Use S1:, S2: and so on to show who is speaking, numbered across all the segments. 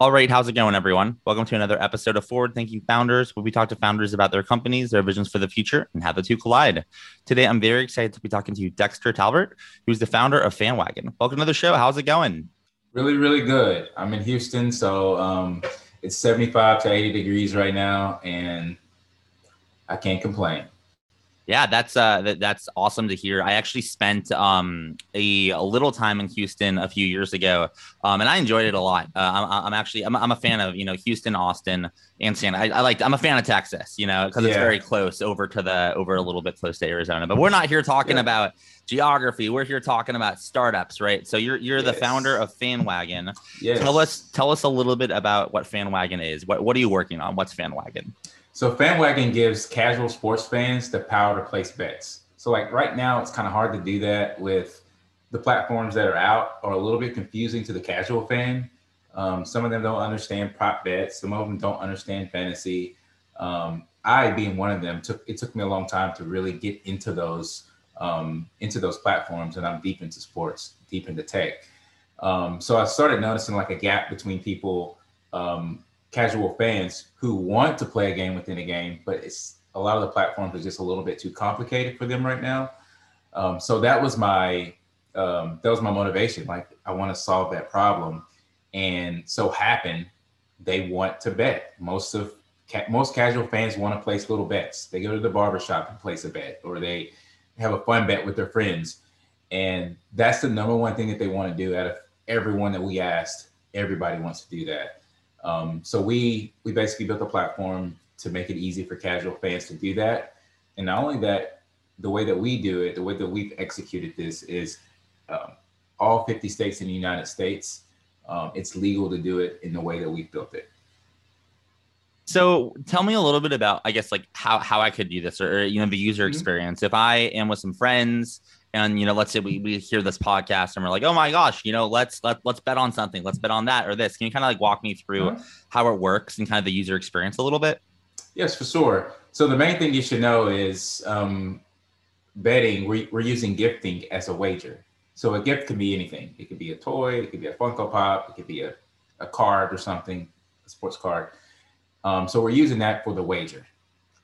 S1: All right, how's it going, everyone? Welcome to another episode of Forward Thinking Founders, where we talk to founders about their companies, their visions for the future, and how the two collide. Today, I'm very excited to be talking to Dexter Talbert, who's the founder of FanWagon. Welcome to the show. How's it going?
S2: Really, really good. I'm in Houston, so um, it's 75 to 80 degrees right now, and I can't complain.
S1: Yeah, that's uh, that, that's awesome to hear. I actually spent um, a, a, little time in Houston a few years ago, um, and I enjoyed it a lot. Uh, I'm, I'm, actually I'm, I'm, a fan of you know Houston, Austin, and San. I, I like I'm a fan of Texas, you know, because it's yeah. very close over to the over a little bit close to Arizona. But we're not here talking yeah. about geography. We're here talking about startups, right? So you're you're yes. the founder of FanWagon. Yes. Tell us tell us a little bit about what FanWagon is. What what are you working on? What's FanWagon?
S2: So FanWagon gives casual sports fans the power to place bets. So like right now, it's kind of hard to do that with the platforms that are out are a little bit confusing to the casual fan. Um, some of them don't understand prop bets. Some of them don't understand fantasy. Um, I, being one of them, took it took me a long time to really get into those um, into those platforms, and I'm deep into sports, deep into tech. Um, so I started noticing like a gap between people um, casual fans who want to play a game within a game, but it's a lot of the platforms are just a little bit too complicated for them right now. Um, so that was my um, that was my motivation. Like I want to solve that problem, and so happen they want to bet. Most of ca- most casual fans want to place little bets. They go to the barbershop and place a bet, or they have a fun bet with their friends, and that's the number one thing that they want to do. Out of everyone that we asked, everybody wants to do that. Um, so we we basically built a platform to make it easy for casual fans to do that. And not only that, the way that we do it, the way that we've executed this is um, all 50 states in the United States. Um, it's legal to do it in the way that we've built it.
S1: So tell me a little bit about, I guess, like how how I could do this, or you know, the user mm-hmm. experience. If I am with some friends and you know let's say we, we hear this podcast and we're like oh my gosh you know let's let, let's bet on something let's bet on that or this. Can you kind of like walk me through uh-huh. how it works and kind of the user experience a little bit?
S2: Yes for sure. So the main thing you should know is um, betting we're, we're using gifting as a wager. So a gift can be anything. It could be a toy it could be a funko pop it could be a, a card or something a sports card. Um, so we're using that for the wager.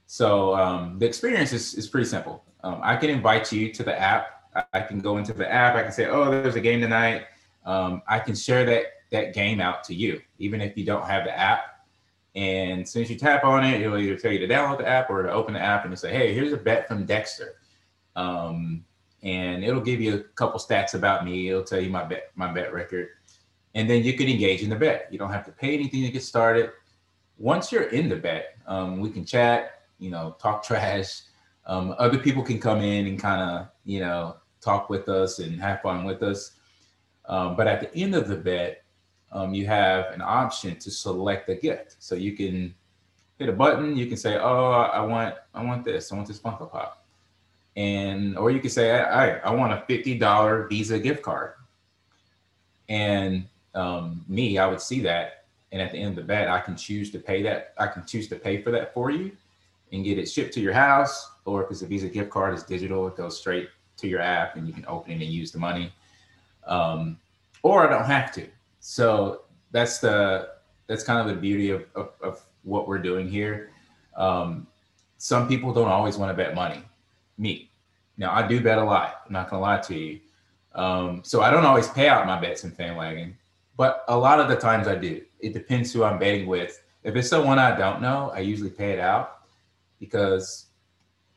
S2: So um, the experience is, is pretty simple um, I can invite you to the app I can go into the app. I can say, oh, there's a game tonight. Um, I can share that that game out to you, even if you don't have the app. And as soon as you tap on it, it'll either tell you to download the app or to open the app and say, hey, here's a bet from Dexter. Um, and it'll give you a couple stats about me. It'll tell you my bet, my bet record. And then you can engage in the bet. You don't have to pay anything to get started. Once you're in the bet, um, we can chat, you know, talk trash. Um, other people can come in and kind of, you know, talk with us and have fun with us. Um, but at the end of the bet, um, you have an option to select a gift. So you can hit a button. You can say, "Oh, I want, I want this. I want this Funko Pop," and or you can say, "I, I want a fifty dollar Visa gift card." And um, me, I would see that, and at the end of the bet, I can choose to pay that. I can choose to pay for that for you, and get it shipped to your house. Or if it's a Visa gift card, it's digital. It goes straight to your app and you can open it and use the money. Um, or I don't have to. So that's the that's kind of the beauty of, of, of what we're doing here. Um, some people don't always want to bet money. Me. Now I do bet a lot. I'm not gonna lie to you. Um, so I don't always pay out my bets in FanWagon, but a lot of the times I do. It depends who I'm betting with If it's someone I don't know, I usually pay it out because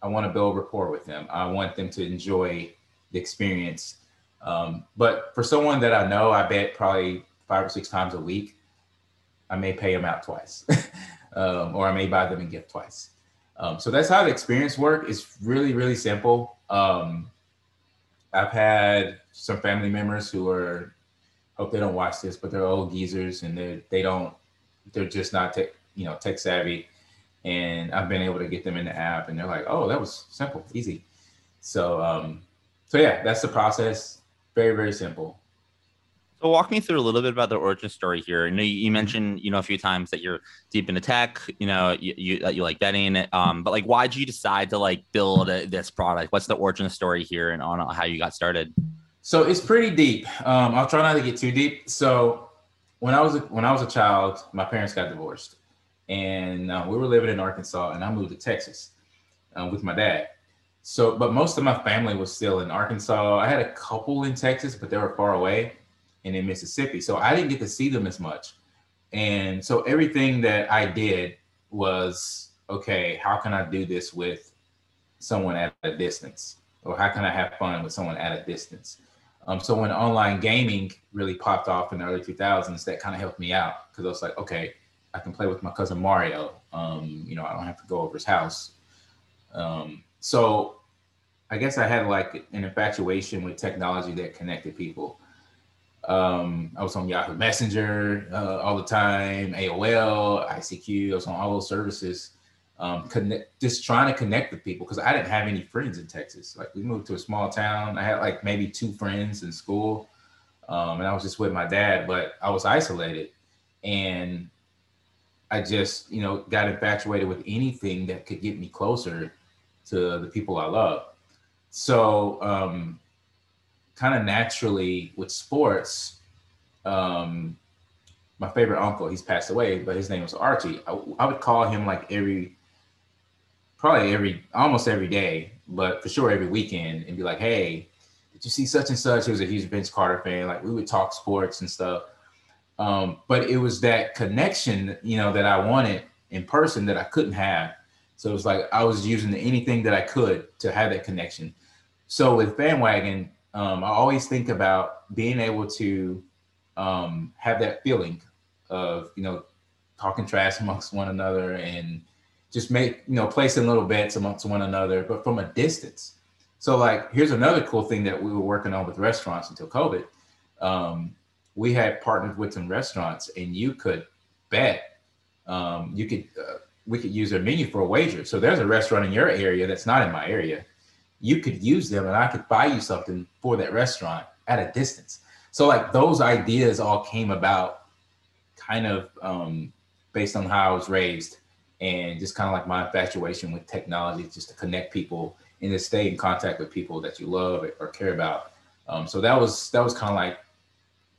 S2: I want to build rapport with them. I want them to enjoy the experience. Um, but for someone that I know, I bet probably five or six times a week, I may pay them out twice, um, or I may buy them a gift twice. Um, so that's how the experience work. It's really, really simple. Um, I've had some family members who are, hope they don't watch this, but they're old geezers and they they don't, they're just not tech, you know, tech savvy. And I've been able to get them in the app, and they're like, "Oh, that was simple, easy." So, um, so yeah, that's the process. Very, very simple.
S1: So walk me through a little bit about the origin story here. I know you, mentioned, you know, a few times that you're deep into tech, you know, you, you that you like betting, um, but like, why did you decide to like build a, this product? What's the origin story here and on how you got started?
S2: So it's pretty deep. Um, I'll try not to get too deep. So when I was a, when I was a child, my parents got divorced, and uh, we were living in Arkansas, and I moved to Texas uh, with my dad. So, but most of my family was still in Arkansas. I had a couple in Texas, but they were far away and in Mississippi. So I didn't get to see them as much. And so everything that I did was okay, how can I do this with someone at a distance? Or how can I have fun with someone at a distance? Um, so when online gaming really popped off in the early 2000s, that kind of helped me out because I was like, okay, I can play with my cousin Mario. Um, you know, I don't have to go over his house. Um, so I guess I had like an infatuation with technology that connected people. Um, I was on Yahoo Messenger uh, all the time, AOL, ICQ. I was on all those services, um, connect, just trying to connect with people because I didn't have any friends in Texas. Like we moved to a small town. I had like maybe two friends in school, um, and I was just with my dad. But I was isolated, and I just you know got infatuated with anything that could get me closer to the people I love. So um, kind of naturally with sports, um, my favorite uncle, he's passed away, but his name was Archie. I, I, would call him like every, probably every, almost every day, but for sure every weekend and be like, hey, did you see such and such? He was a huge Vince Carter fan. Like we would talk sports and stuff. Um, but it was that connection, you know, that I wanted in person that I couldn't have. So it was like I was using anything that I could to have that connection. So with Fanwagon, um, I always think about being able to um, have that feeling of you know talking trash amongst one another and just make you know placing little bets amongst one another, but from a distance. So like here's another cool thing that we were working on with restaurants until COVID. Um, we had partnered with some restaurants, and you could bet. Um, you could uh, we could use their menu for a wager. So there's a restaurant in your area that's not in my area you could use them and I could buy you something for that restaurant at a distance. So like those ideas all came about kind of um, based on how I was raised and just kind of like my infatuation with technology just to connect people and to stay in contact with people that you love or care about. Um, so that was that was kind of like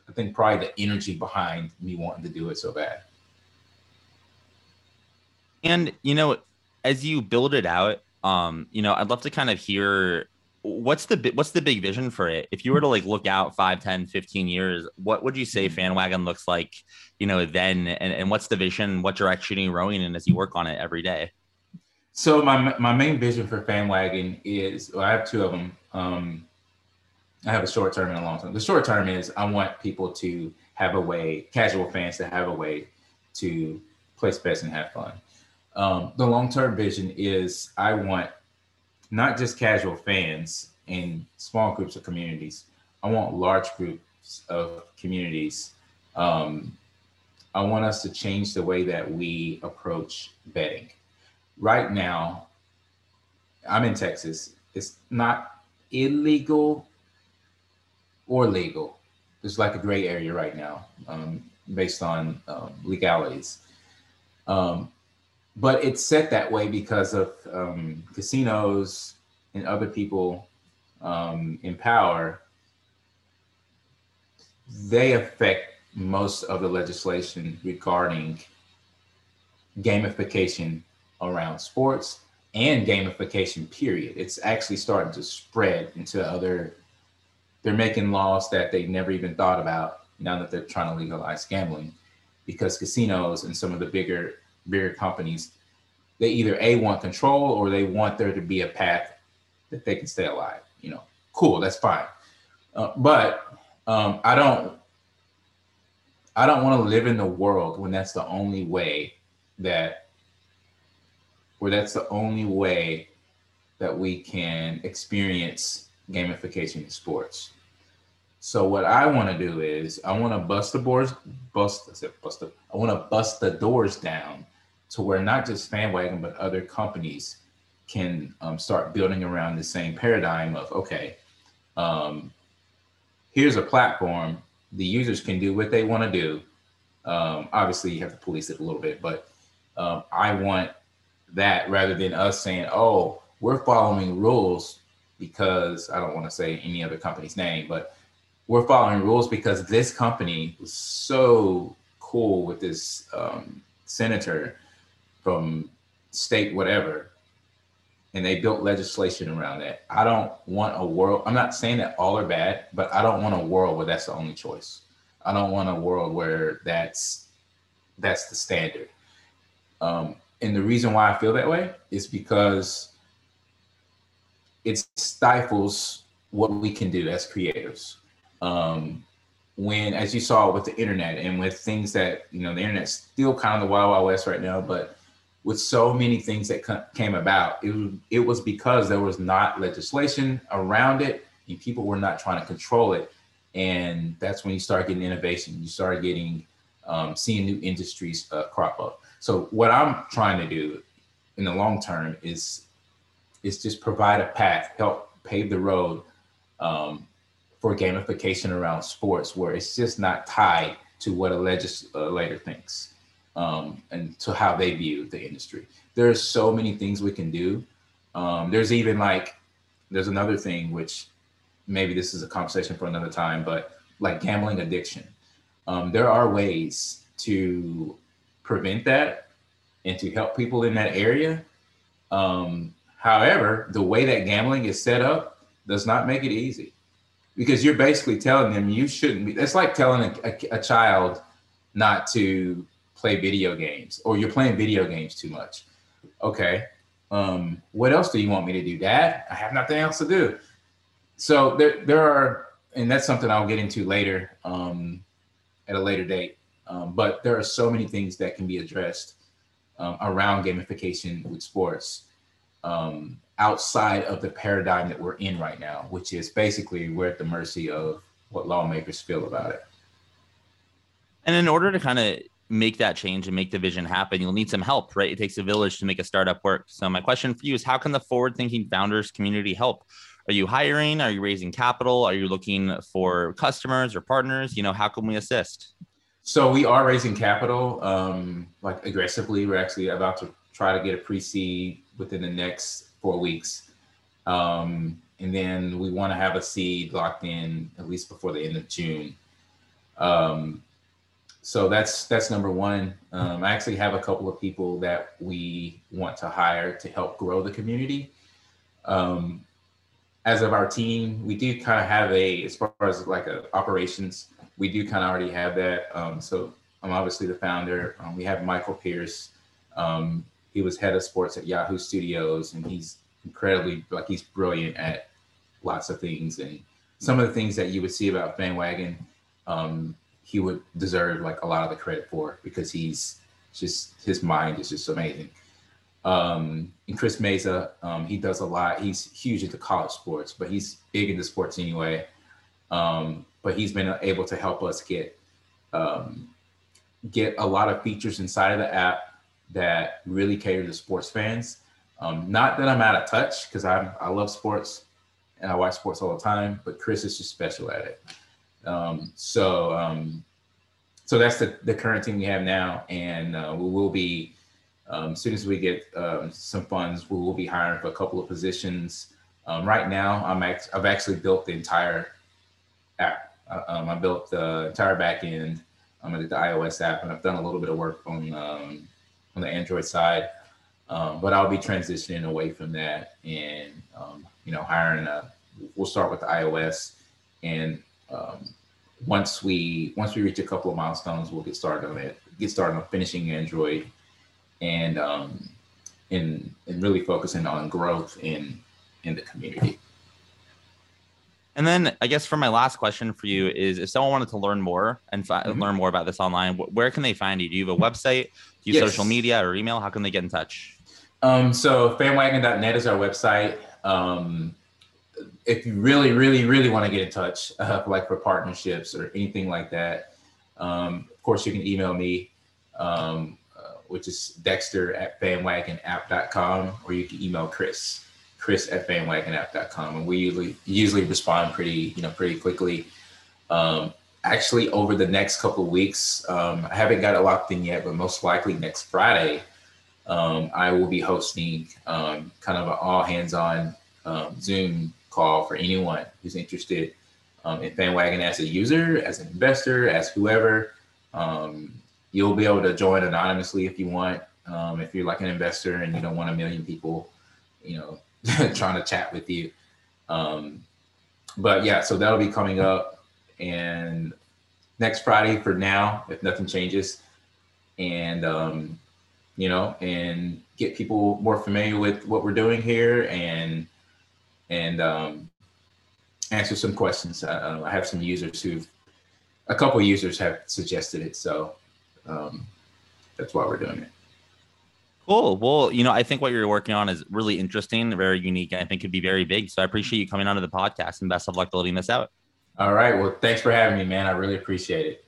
S2: I think probably the energy behind me wanting to do it so bad.
S1: And you know, as you build it out, um you know i'd love to kind of hear what's the what's the big vision for it if you were to like look out 5 10 15 years what would you say mm-hmm. fanwagon looks like you know then and, and what's the vision what direction are you rowing in as you work on it every day
S2: so my my main vision for fanwagon is well, i have two of them um i have a short term and a long term the short term is i want people to have a way casual fans to have a way to place bets and have fun um, the long term vision is I want not just casual fans in small groups of communities. I want large groups of communities. Um, I want us to change the way that we approach betting. Right now, I'm in Texas. It's not illegal or legal. There's like a gray area right now um, based on um, legalities. Um, but it's set that way because of um, casinos and other people um, in power. They affect most of the legislation regarding gamification around sports and gamification period it's actually starting to spread into other they're making laws that they never even thought about now that they're trying to legalize gambling because casinos and some of the bigger bigger companies, they either a want control or they want there to be a path that they can stay alive. You know, cool, that's fine. Uh, but um, I don't, I don't want to live in the world when that's the only way that, where that's the only way that we can experience gamification in sports. So what I want to do is I want to bust the doors, bust, I said bust the, I want to bust the doors down to where not just FanWagon but other companies can um, start building around the same paradigm of okay, um, here's a platform. The users can do what they want to do. Um, obviously, you have to police it a little bit, but um, I want that rather than us saying, "Oh, we're following rules," because I don't want to say any other company's name, but we're following rules because this company was so cool with this um, senator from state whatever and they built legislation around that. I don't want a world i'm not saying that all are bad but i don't want a world where that's the only choice. I don't want a world where that's that's the standard. Um, and the reason why i feel that way is because it stifles what we can do as creators um, when, as you saw with the internet and with things that, you know, the internet's still kind of the wild, wild west right now, but with so many things that came about, it was, it was because there was not legislation around it and people were not trying to control it. And that's when you start getting innovation. You start getting, um, seeing new industries uh, crop up. So what I'm trying to do in the long term is, is just provide a path, help pave the road um, for gamification around sports where it's just not tied to what a legislator thinks um, and to how they view the industry. There's so many things we can do. Um, there's even like, there's another thing which maybe this is a conversation for another time, but like gambling addiction. Um, there are ways to prevent that and to help people in that area. Um, however, the way that gambling is set up does not make it easy because you're basically telling them you shouldn't be. It's like telling a, a, a child not to play video games or you're playing video games too much. Okay. Um, what else do you want me to do, Dad? I have nothing else to do. So there, there are, and that's something I'll get into later um, at a later date. Um, but there are so many things that can be addressed um, around gamification with sports. Um, outside of the paradigm that we're in right now, which is basically we're at the mercy of what lawmakers feel about it.
S1: And in order to kind of make that change and make the vision happen, you'll need some help, right? It takes a village to make a startup work. So my question for you is how can the forward thinking founders community help? Are you hiring? Are you raising capital? Are you looking for customers or partners? You know, how can we assist?
S2: So we are raising capital um, like aggressively. We're actually about to try to get a pre-seed within the next four weeks. Um, and then we want to have a seed locked in at least before the end of June. Um, so that's that's number one. Um, I actually have a couple of people that we want to hire to help grow the community. Um, as of our team, we do kind of have a as far as like a operations, we do kind of already have that. Um, so I'm obviously the founder. Um, we have Michael Pierce. He was head of sports at Yahoo Studios, and he's incredibly like he's brilliant at lots of things. And some of the things that you would see about FanWagon, um, he would deserve like a lot of the credit for because he's just his mind is just amazing. Um, and Chris Meza, um, he does a lot. He's huge into college sports, but he's big into sports anyway. Um, but he's been able to help us get um, get a lot of features inside of the app that really cater to sports fans. Um, not that I'm out of touch because I I love sports and I watch sports all the time, but Chris is just special at it. Um, so um, so that's the the current team we have now, and uh, we will be um, as soon as we get um, some funds, we will be hiring for a couple of positions. Um, right now, I'm act- I've actually built the entire app. Uh, um, I built the entire back end. I'm um, the iOS app, and I've done a little bit of work on um, on the Android side. Um, but I'll be transitioning away from that and um, you know hiring a. We'll start with the iOS, and um, once we once we reach a couple of milestones, we'll get started on it. Get started on finishing Android, and um, and and really focusing on growth in in the community.
S1: And then I guess for my last question for you is if someone wanted to learn more and fi- mm-hmm. learn more about this online, where can they find you? Do you have a website? Do you yes. social media or email? How can they get in touch?
S2: Um, so fanwagon.net is our website. Um, if you really, really, really want to get in touch, uh, like for partnerships or anything like that, um, of course, you can email me, um, uh, which is dexter at fanwagonapp.com, or you can email Chris chris at fanwagonapp.com and we usually usually respond pretty you know pretty quickly. Um, actually over the next couple of weeks um, i haven't got it locked in yet but most likely next friday um, i will be hosting um, kind of an all hands on um, zoom call for anyone who's interested um, in fanwagon as a user as an investor as whoever. You'll be able to join anonymously if you want if you're like an investor and you don't want a million people you know trying to chat with you. Um, but yeah, so that'll be coming up and next Friday for now, if nothing changes. And, um, you know, and get people more familiar with what we're doing here and, and, um, answer some questions. I have some users who've, a couple users have suggested it. So, um, that's why we're doing it.
S1: Cool. Well, you know, I think what you're working on is really interesting, very unique, and I think could be very big. So I appreciate you coming onto the podcast and best of luck building this out.
S2: All right. Well, thanks for having me, man. I really appreciate it.